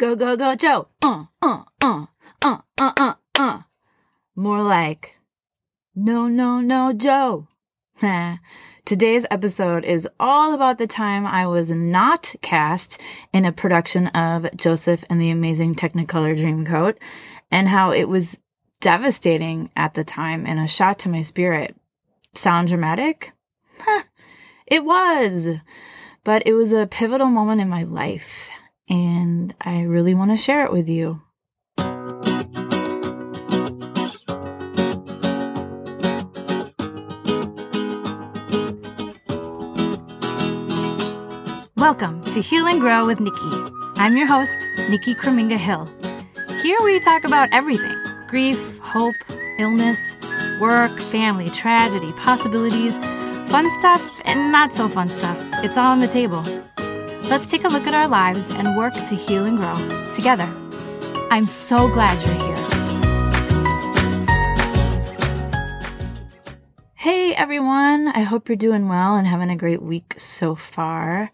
Go, go, go, Joe. Uh, uh, uh, uh, uh, uh, uh. More like, no, no, no, Joe. Today's episode is all about the time I was not cast in a production of Joseph and the Amazing Technicolor Dreamcoat and how it was devastating at the time and a shot to my spirit. Sound dramatic? it was. But it was a pivotal moment in my life and I really want to share it with you. Welcome to Heal and Grow with Nickie. I'm your host, Nickie Kromminga Hill. Here we talk about everything grief, hope, illness, work, family, tragedy, possibilities, fun stuff, and not so fun stuff. It's all on the table. Let's take a look at our lives and work to heal and grow together. I'm so glad you're here. Hey everyone, I hope you're doing well and having a great week so far.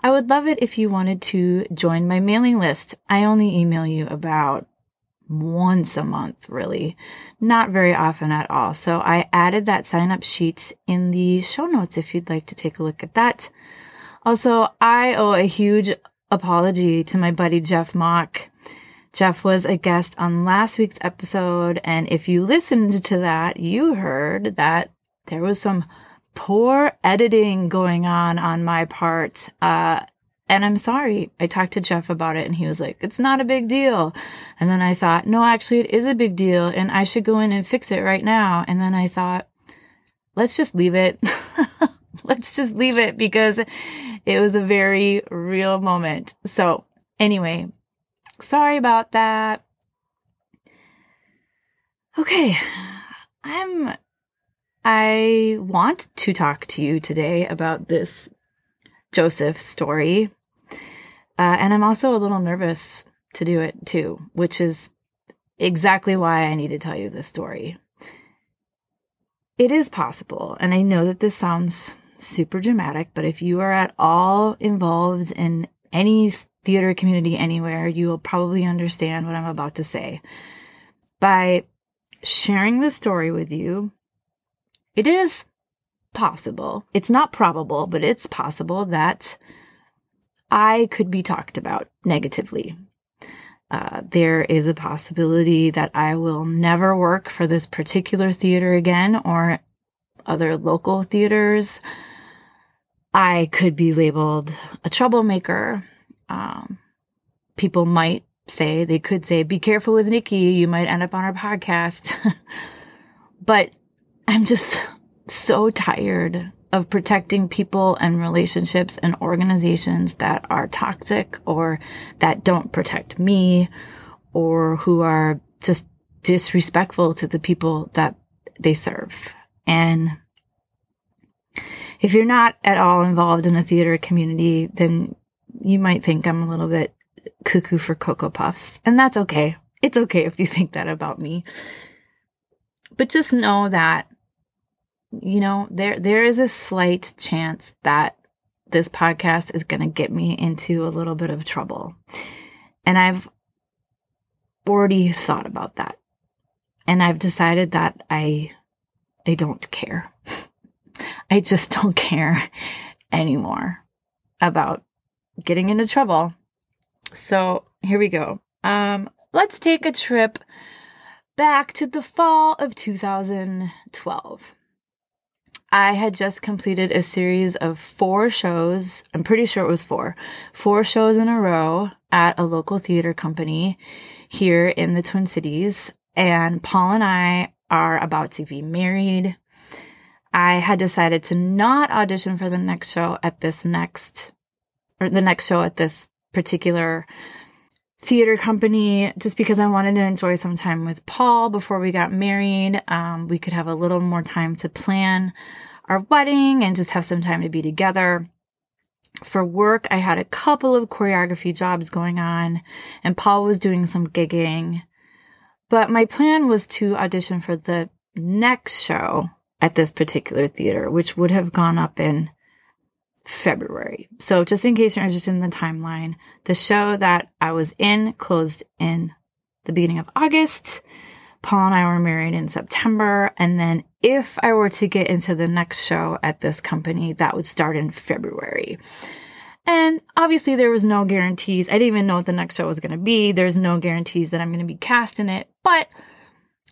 I would love it if you wanted to join my mailing list. I only email you about once a month, really, not very often at all. So I added that sign up sheet in the show notes if you'd like to take a look at that. Also, I owe a huge apology to my buddy Jeff Mock. Jeff was a guest on last week's episode, and if you listened to that, you heard that there was some poor editing going on on my part. Uh, and I'm sorry. I talked to Jeff about it and he was like, it's not a big deal. And then I thought, no, actually, it is a big deal and I should go in and fix it right now. And then I thought, let's just leave it. let's just leave it because it was a very real moment. So, anyway, sorry about that. Okay, I'm I want to talk to you today about this Joseph story. Uh, and I'm also a little nervous to do it too, which is exactly why I need to tell you this story. It is possible, and I know that this sounds super dramatic, but if you are at all involved in any theater community anywhere, you will probably understand what I'm about to say. By sharing this story with you, it is possible, it's not probable, but it's possible that I could be talked about negatively. Uh, there is a possibility that I will never work for this particular theater again or other local theaters. I could be labeled a troublemaker. Um, people might say, they could say, be careful with Nickie, you might end up on our podcast. but I'm just so tired of protecting people and relationships and organizations that are toxic or that don't protect me or who are just disrespectful to the people that they serve. And if you're not at all involved in the theater community, then you might think I'm a little bit cuckoo for Cocoa Puffs. And that's okay. It's okay if you think that about me. But just know that, you know, there there is a slight chance that this podcast is going to get me into a little bit of trouble. And I've already thought about that. And I've decided that I I don't care. I just don't care anymore about getting into trouble. So here we go. Um, let's take a trip back to the fall of 2012. I had just completed a series of four shows. I'm pretty sure it was four, four shows in a row at a local theater company here in the Twin Cities. And Paul and I are about to be married. I had decided to not audition for the next show at this next, or the next show at this particular theater company just because I wanted to enjoy some time with Paul before we got married. Um, we could have a little more time to plan our wedding and just have some time to be together. For work, I had a couple of choreography jobs going on, and Paul was doing some gigging. But my plan was to audition for the next show at this particular theater, which would have gone up in February. So, just in case you're interested in the timeline, the show that I was in closed in the beginning of August. Paul and I were married in September. And then, if I were to get into the next show at this company, that would start in February. And obviously, there was no guarantees. I didn't even know what the next show was going to be. There's no guarantees that I'm going to be cast in it. But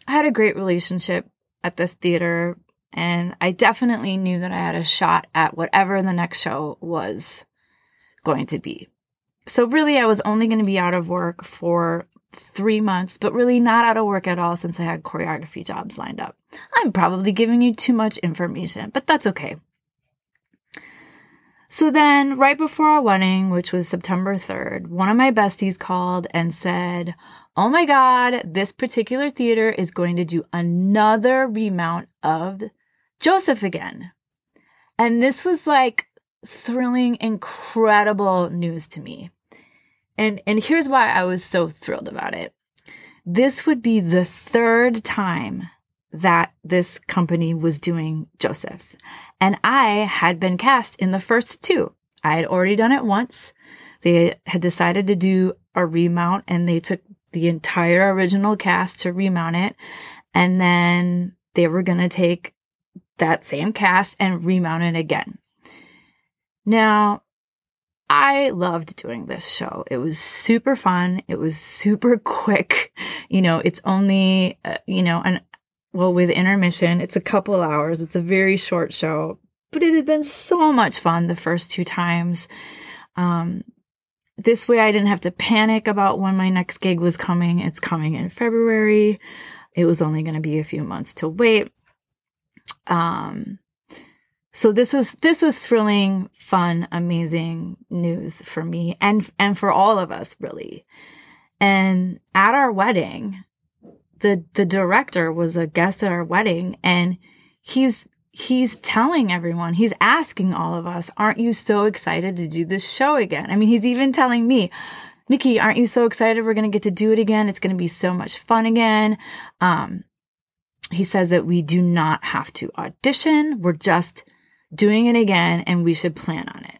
I had a great relationship at this theater and I definitely knew that I had a shot at whatever the next show was going to be. So, really, I was only going to be out of work for three months, but really not out of work at all since I had choreography jobs lined up. I'm probably giving you too much information, but that's okay. So then, right before our wedding, which was September 3rd, one of my besties called and said, Oh my God, this particular theater is going to do another remount of Joseph again. And this was like thrilling, incredible news to me. And, and here's why I was so thrilled about it. This would be the third time that this company was doing Joseph. And I had been cast in the first two. I had already done it once. They had decided to do a remount and they took the entire original cast to remount it. And then they were going to take that same cast and remount it again. Now, I loved doing this show. It was super fun. It was super quick. You know, it's only, uh, you know, an, well, with intermission, it's a couple hours. It's a very short show, but it had been so much fun the first two times. Um, this way, I didn't have to panic about when my next gig was coming. It's coming in February. It was only going to be a few months to wait. Um, so this was this was thrilling, fun, amazing news for me and and for all of us really. And at our wedding, the the director was a guest at our wedding and he's he's telling everyone, he's asking all of us, aren't you so excited to do this show again? I mean, he's even telling me, Nickie, aren't you so excited we're going to get to do it again? It's going to be so much fun again. Um, he says that we do not have to audition. We're just doing it again and we should plan on it.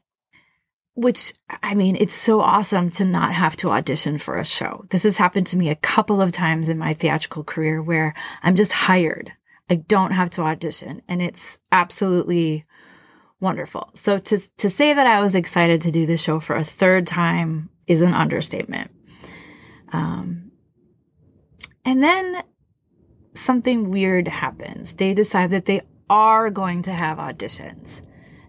Which, I mean, it's so awesome to not have to audition for a show. This has happened to me a couple of times in my theatrical career where I'm just hired. I don't have to audition and it's absolutely wonderful. So to, to say that I was excited to do the show for a third time is an understatement. Um, and then something weird happens. They decide that they are going to have auditions.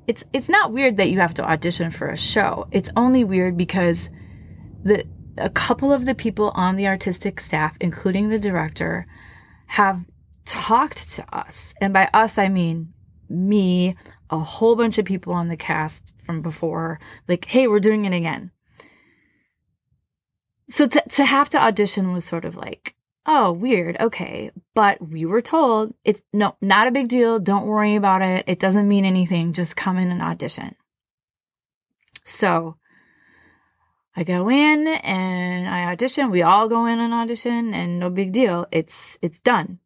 It's it's not weird that you have to audition for a show. It's only weird because the a couple of the people on the artistic staff, including the director, have talked to us. And by us I mean me, a whole bunch of people on the cast from before, like, hey, we're doing it again. So to, to have to audition was sort of like, oh, weird. Okay. But we were told it's no, not a big deal. Don't worry about it. It doesn't mean anything. Just come in and audition. So I go in and I audition. We all go in and audition and no big deal. It's, it's done.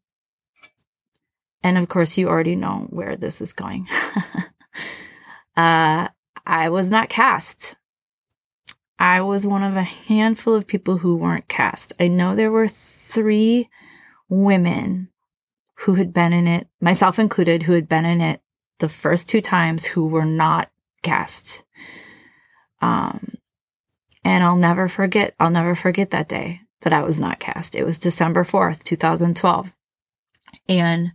And of course, you already know where this is going. uh, I was not cast. I was one of a handful of people who weren't cast. I know there were three women who had been in it, myself included, who had been in it the first two times who were not cast. Um, and I'll never forget, I'll never forget that day that I was not cast. It was December 4th, 2012. And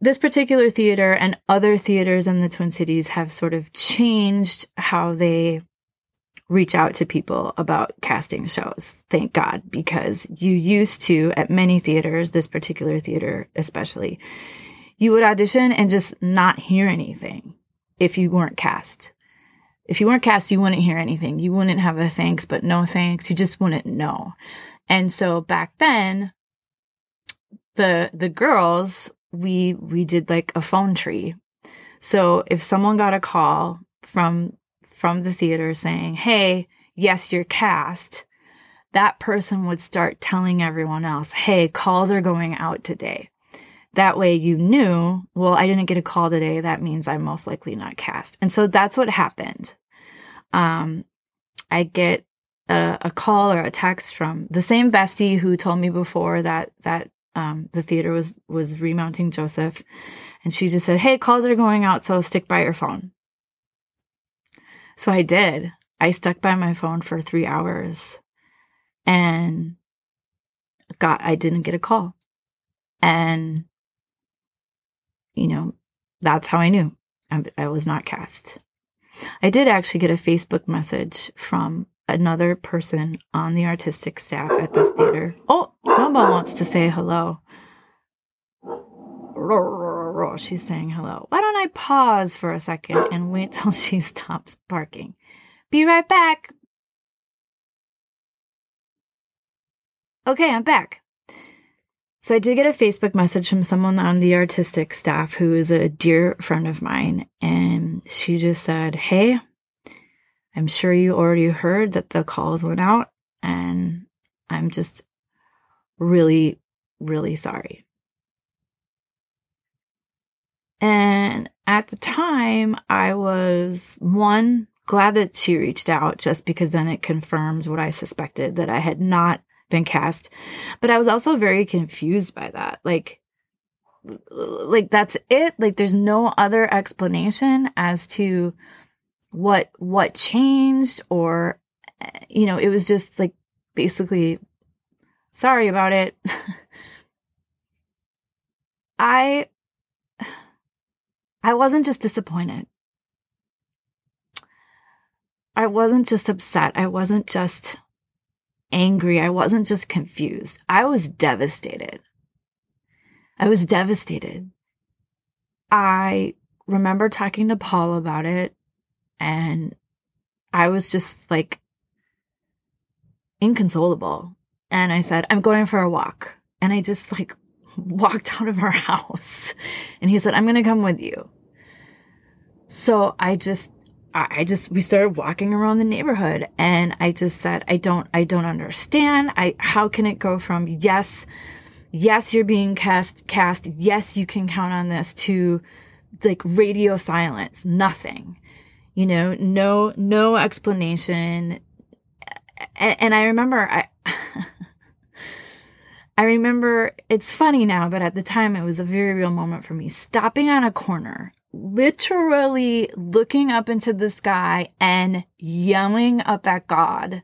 this particular theater and other theaters in the Twin Cities have sort of changed how they reach out to people about casting shows. Thank God, because you used to, at many theaters, this particular theater especially, you would audition and just not hear anything if you weren't cast. If you weren't cast, you wouldn't hear anything. You wouldn't have a thanks, but no thanks. You just wouldn't know. And so back then, the the girls, we we did like a phone tree. So if someone got a call from from the theater saying, Hey, yes, you're cast, that person would start telling everyone else, Hey, calls are going out today. that way you knew, well, I didn't get a call today. That means I'm most likely not cast. And so that's what happened. Um, I get a, a call or a text from the same bestie who told me before that that um, the theater was was remounting Joseph, and she just said, "Hey, calls are going out, so stick by your phone." So I did. I stuck by my phone for three hours, and got I didn't get a call, and you know that's how I knew I, I was not cast. I did actually get a Facebook message from another person on the artistic staff at this theater. Oh, Snowball wants to say hello. She's saying hello. Why don't I pause for a second and wait till she stops barking? Be right back. Okay, I'm back. So I did get a Facebook message from someone on the artistic staff who is a dear friend of mine. And she just said, Hey, I'm sure you already heard that the calls went out. And I'm just really, really sorry. And at the time, I was one, glad that she reached out just because then it confirms what I suspected that I had not been cast. But I was also very confused by that. Like, like that's it. Like there's no other explanation as to what what changed or eh, you know, it was just like basically sorry about it. I I wasn't just disappointed. I wasn't just upset. I wasn't just angry. I wasn't just confused. I was devastated. I was devastated. I remember talking to Paul about it, and I was just like inconsolable. And I said, I'm going for a walk. And I just like walked out of our house. And he said, I'm going to come with you. So I just I just we started walking around the neighborhood and I just said I don't I don't understand. I how can it go from yes yes you're being cast cast yes you can count on this to like radio silence nothing. You know, no no explanation. And, and I remember I I remember it's funny now, but at the time it was a very real moment for me. Stopping on a corner literally looking up into the sky and yelling up at God.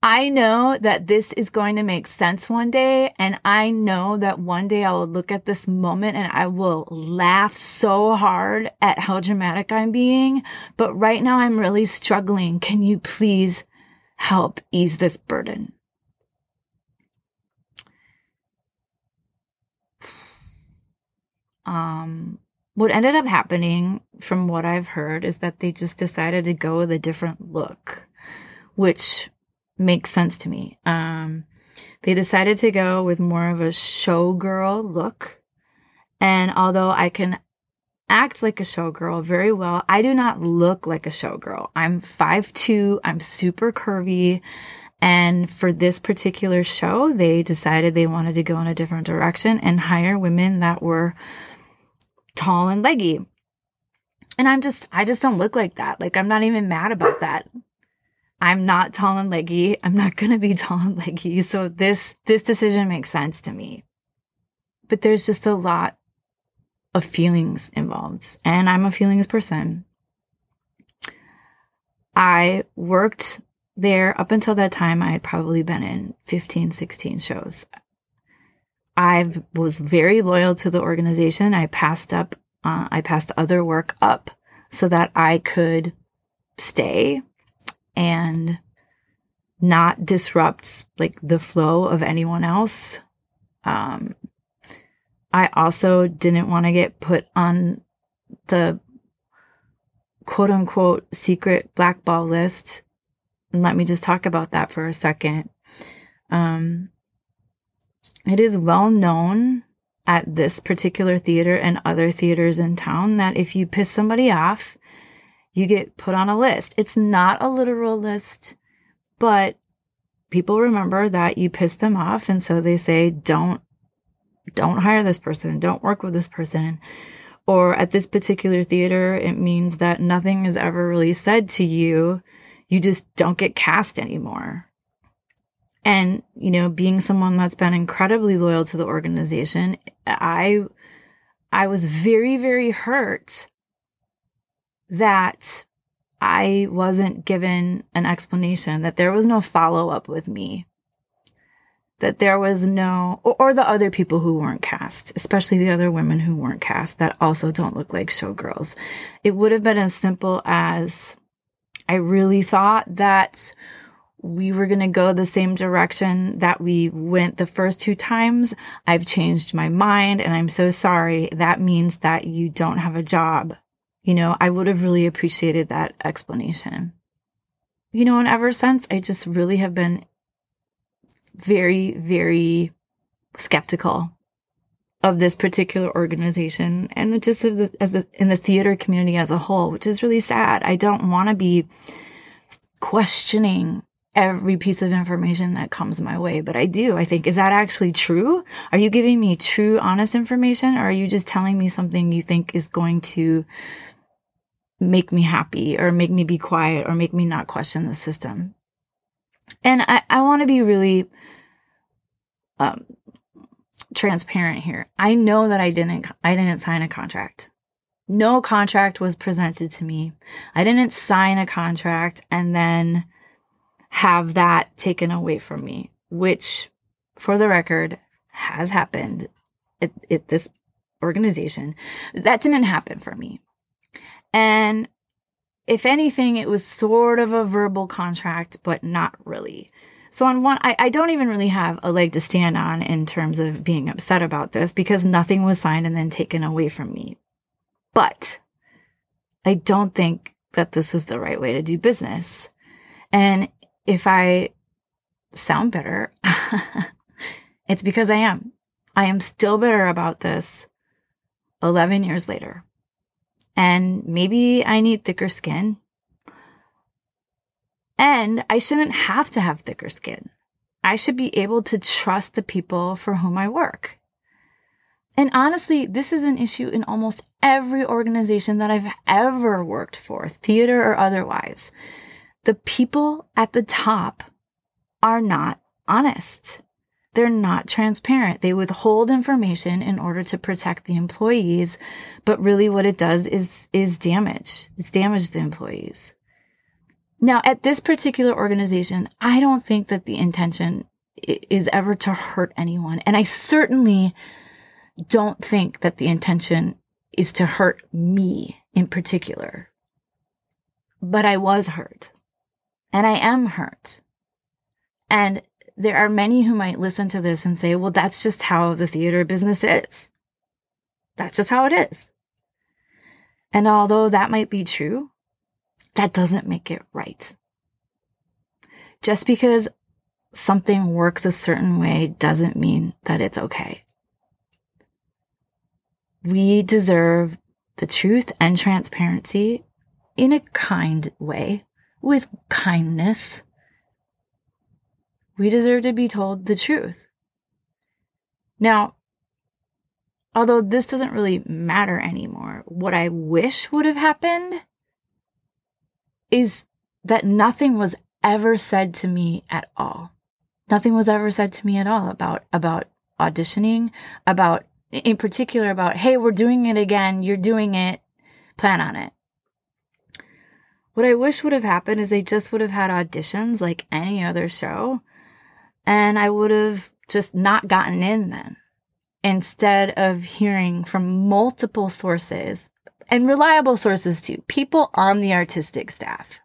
I know that this is going to make sense one day. And I know that one day I will look at this moment and I will laugh so hard at how dramatic I'm being. But right now I'm really struggling. Can you please help ease this burden? Um, what ended up happening, from what I've heard, is that they just decided to go with a different look, which makes sense to me. Um, they decided to go with more of a showgirl look. And although I can act like a showgirl very well, I do not look like a showgirl. I'm 5'2, I'm super curvy. And for this particular show, they decided they wanted to go in a different direction and hire women that were tall and leggy. And I'm just, I just don't look like that. Like, I'm not even mad about that. I'm not tall and leggy. I'm not going to be tall and leggy. So this, this decision makes sense to me. But there's just a lot of feelings involved. And I'm a feelings person. I worked there up until that time. I had probably been in 15, 16 shows. I was very loyal to the organization. I passed up, uh, I passed other work up so that I could stay and not disrupt like the flow of anyone else. Um, I also didn't want to get put on the quote unquote secret blackball list. And let me just talk about that for a second. Um, it is well known at this particular theater and other theaters in town that if you piss somebody off, you get put on a list. It's not a literal list, but people remember that you pissed them off. And so they say, don't, don't hire this person, don't work with this person. Or at this particular theater, it means that nothing is ever really said to you. You just don't get cast anymore. And, you know, being someone that's been incredibly loyal to the organization, I I was very, very hurt that I wasn't given an explanation, that there was no follow up with me that there was no, or, or, the other people who weren't cast, especially the other women who weren't cast that also don't look like showgirls. It would have been as simple as I really thought that we were going to go the same direction that we went the first two times. I've changed my mind and I'm so sorry. That means that you don't have a job. You know, I would have really appreciated that explanation. You know, and ever since, I just really have been very, very skeptical of this particular organization and just as, the, as the, in the theater community as a whole, which is really sad. I don't want to be questioning every piece of information that comes my way, but I do. I think, is that actually true? Are you giving me true, honest information or are you just telling me something you think is going to make me happy or make me be quiet or make me not question the system? And I, I want to be really um, transparent here. I know that I didn't I didn't sign a contract. No contract was presented to me. I didn't sign a contract and then have that taken away from me, which for the record has happened at, at this organization. That didn't happen for me. And if anything, it was sort of a verbal contract, but not really. So, on one, I, I don't even really have a leg to stand on in terms of being upset about this because nothing was signed and then taken away from me. But I don't think that this was the right way to do business. And if I sound bitter, it's because I am. I am still bitter about this 11 years later. And maybe I need thicker skin. And I shouldn't have to have thicker skin. I should be able to trust the people for whom I work. And honestly, this is an issue in almost every organization that I've ever worked for, theater or otherwise. The people at the top are not honest. They're not transparent. They withhold information in order to protect the employees, but really what it does is is damage. It's damage the employees. Now, at this particular organization, I don't think that the intention is ever to hurt anyone. And I certainly don't think that the intention is to hurt me in particular. But I was hurt. And I am hurt. And there are many who might listen to this and say, well, that's just how the theater business is. That's just how it is. And although that might be true, that doesn't make it right. Just because something works a certain way doesn't mean that it's okay. We deserve the truth and transparency in a kind way, with kindness we deserve to be told the truth. Now, although this doesn't really matter anymore, what I wish would have happened is that nothing was ever said to me at all. Nothing was ever said to me at all about about auditioning, about in particular about, hey, we're doing it again, you're doing it, plan on it. What I wish would have happened is they just would have had auditions like any other show and I would have just not gotten in then instead of hearing from multiple sources and reliable sources too, people on the artistic staff.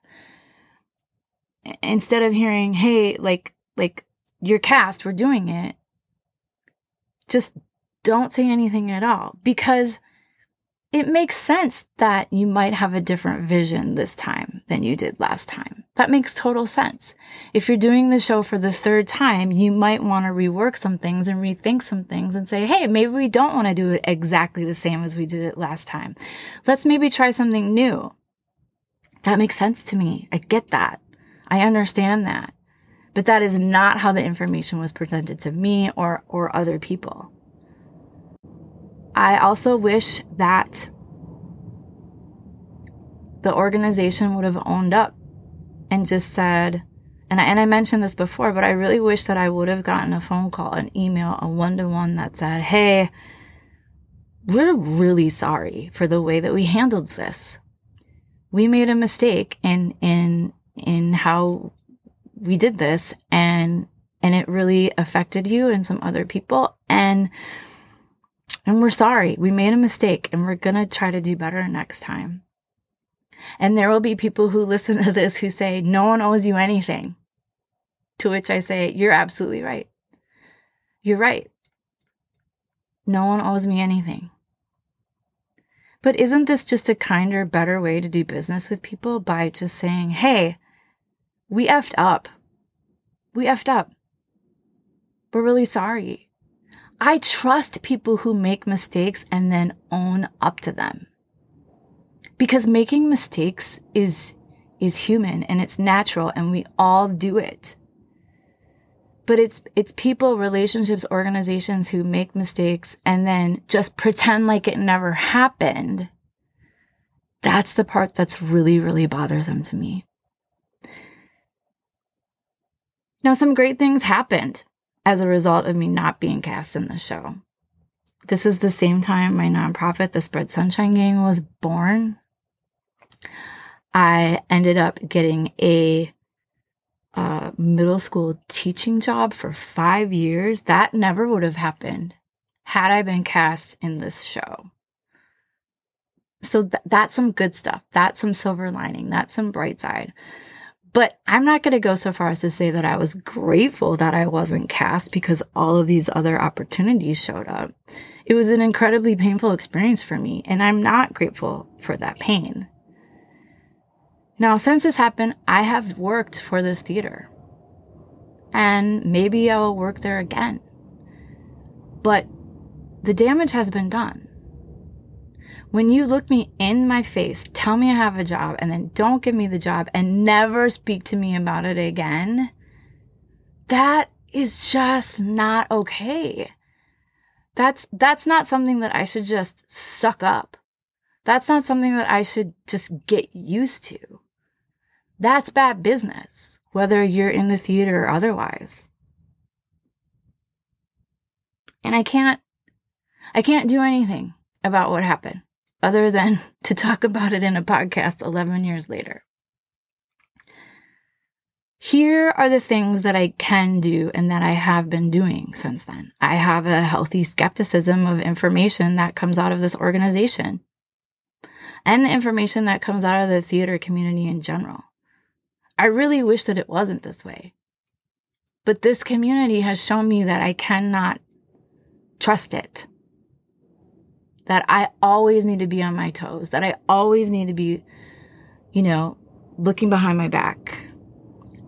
Instead of hearing, hey, like, like your cast, we're doing it, just don't say anything at all because it makes sense that you might have a different vision this time than you did last time. That makes total sense. If you're doing the show for the third time, you might want to rework some things and rethink some things and say, hey, maybe we don't want to do it exactly the same as we did it last time. Let's maybe try something new. That makes sense to me. I get that. I understand that. But that is not how the information was presented to me or, or other people. I also wish that the organization would have owned up and just said, and I, and I mentioned this before, but I really wish that I would have gotten a phone call, an email, a one to one that said, hey, we're really sorry for the way that we handled this. We made a mistake in in in how we did this and and it really affected you and some other people and and we're sorry. We made a mistake and we're going to try to do better next time. And there will be people who listen to this who say, No one owes you anything. To which I say, You're absolutely right. You're right. No one owes me anything. But isn't this just a kinder, better way to do business with people by just saying, Hey, we effed up. We effed up. We're really sorry. I trust people who make mistakes and then own up to them. Because making mistakes is is human and it's natural and we all do it. But it's it's people, relationships, organizations who make mistakes and then just pretend like it never happened. That's the part that's really really bothersome to me. Now some great things happened as a result of me not being cast in the show. This is the same time my nonprofit, the Spread Sunshine Gang, was born. I ended up getting a uh, middle school teaching job for five years. That never would have happened had I been cast in this show. So th- that's some good stuff. That's some silver lining. That's some bright side. But I'm not going to go so far as to say that I was grateful that I wasn't cast because all of these other opportunities showed up. It was an incredibly painful experience for me, and I'm not grateful for that pain. Now, since this happened, I have worked for this theater. And maybe I will work there again. But the damage has been done. When you look me in my face, tell me I have a job, and then don't give me the job and never speak to me about it again, that is just not okay. That's that's not something that I should just suck up. That's not something that I should just get used to. That's bad business, whether you're in the theater or otherwise. And I can't I can't do anything about what happened other than to talk about it in a podcast 11 years later. Here are the things that I can do and that I have been doing since then. I have a healthy skepticism of information that comes out of this organization and the information that comes out of the theater community in general. I really wish that it wasn't this way. But this community has shown me that I cannot trust it that I always need to be on my toes, that I always need to be, you know, looking behind my back.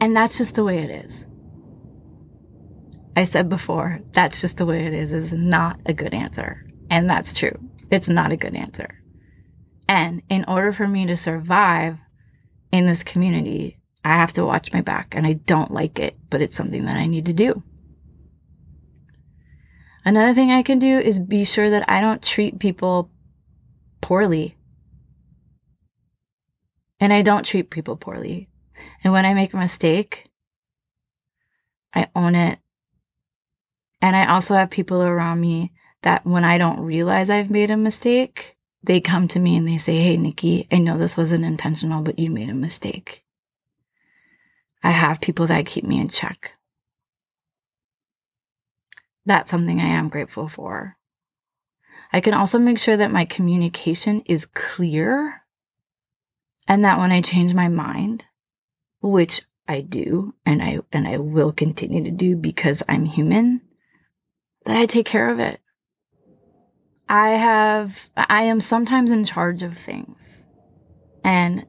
And that's just the way it is. I said before, that's just the way it is, is not a good answer. And that's true. It's not a good answer. And in order for me to survive in this community, I have to watch my back and I don't like it, but it's something that I need to do. Another thing I can do is be sure that I don't treat people poorly. And I don't treat people poorly. And when I make a mistake, I own it. And I also have people around me that when I don't realize I've made a mistake, they come to me and they say, Hey, Nickie, I know this wasn't intentional, but you made a mistake. I have people that keep me in check that's something I am grateful for. I can also make sure that my communication is clear and that when I change my mind, which I do and I and I will continue to do because I'm human, that I take care of it. I have I am sometimes in charge of things. And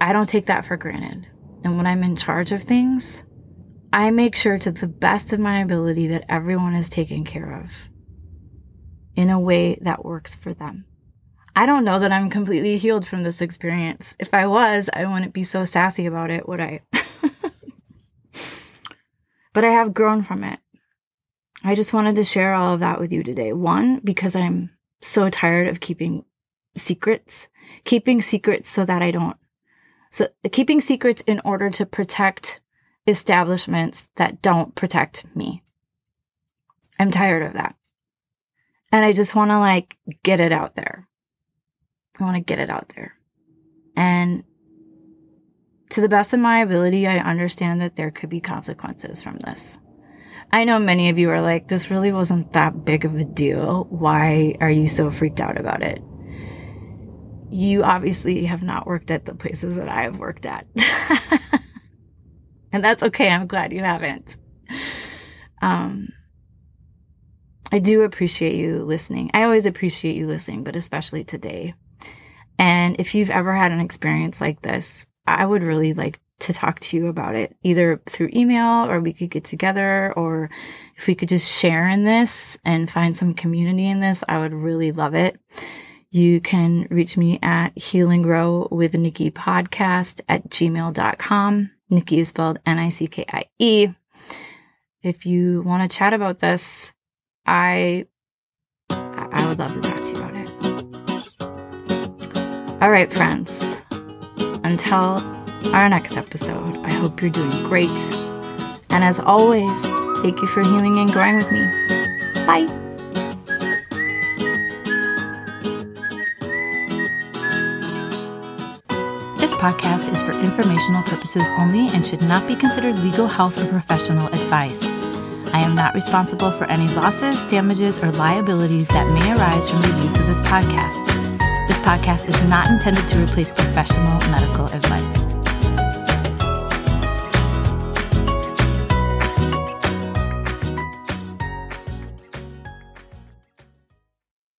I don't take that for granted. And when I'm in charge of things, I make sure to the best of my ability that everyone is taken care of in a way that works for them. I don't know that I'm completely healed from this experience. If I was, I wouldn't be so sassy about it, would I? but I have grown from it. I just wanted to share all of that with you today. One, because I'm so tired of keeping secrets, keeping secrets so that I don't, so keeping secrets in order to protect establishments that don't protect me. I'm tired of that. And I just want to like get it out there. I want to get it out there. And to the best of my ability, I understand that there could be consequences from this. I know many of you are like, this really wasn't that big of a deal. Why are you so freaked out about it? You obviously have not worked at the places that I have worked at. and that's okay. I'm glad you haven't. Um, I do appreciate you listening. I always appreciate you listening, but especially today. And if you've ever had an experience like this, I would really like to talk to you about it, either through email or we could get together, or if we could just share in this and find some community in this, I would really love it. You can reach me at Heal and Grow with Nickie podcast at gmail.com. Nickie is spelled N I C K I E. If you want to chat about this, I I would love to talk to you about it. All right, friends. Until our next episode, I hope you're doing great. And as always, thank you for healing and growing with me. Bye. Podcast is for informational purposes only and should not be considered legal, health, or professional advice. I am not responsible for any losses, damages, or liabilities that may arise from the use of this podcast. This podcast is not intended to replace professional medical advice.